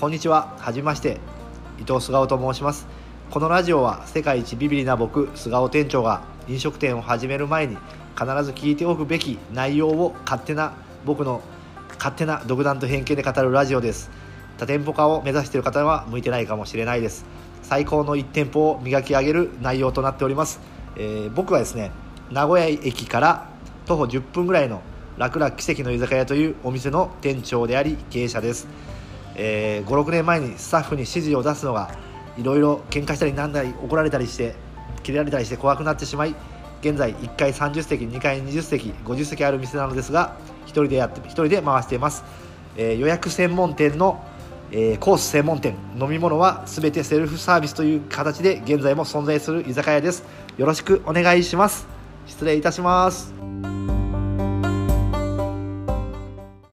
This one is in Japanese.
こんにちは。はじめまして。伊藤菅生と申します。このラジオは世界一ビビリな僕菅生店長が飲食店を始める前に必ず聞いておくべき内容を勝手な僕の勝手な独断と偏見で語るラジオです。多店舗化を目指している方は向いてないかもしれないです。最高の1店舗を磨き上げる内容となっております、えー僕はですね名古屋駅から徒歩10分ぐらいの楽々奇跡の居酒屋というお店の店長であり経営者です、えー56年前にスタッフに指示を出すのがいろいろ喧嘩したりなんだり怒られたりして切れられたりして怖くなってしまい現在1階30席2階20席50席ある店なのですが1人でやって1人で回しています、えー予約専門店のえーコース専門店飲み物は全てセルフサービスという形で現在も存在する居酒屋です。よろしくお願いします。失礼いたします。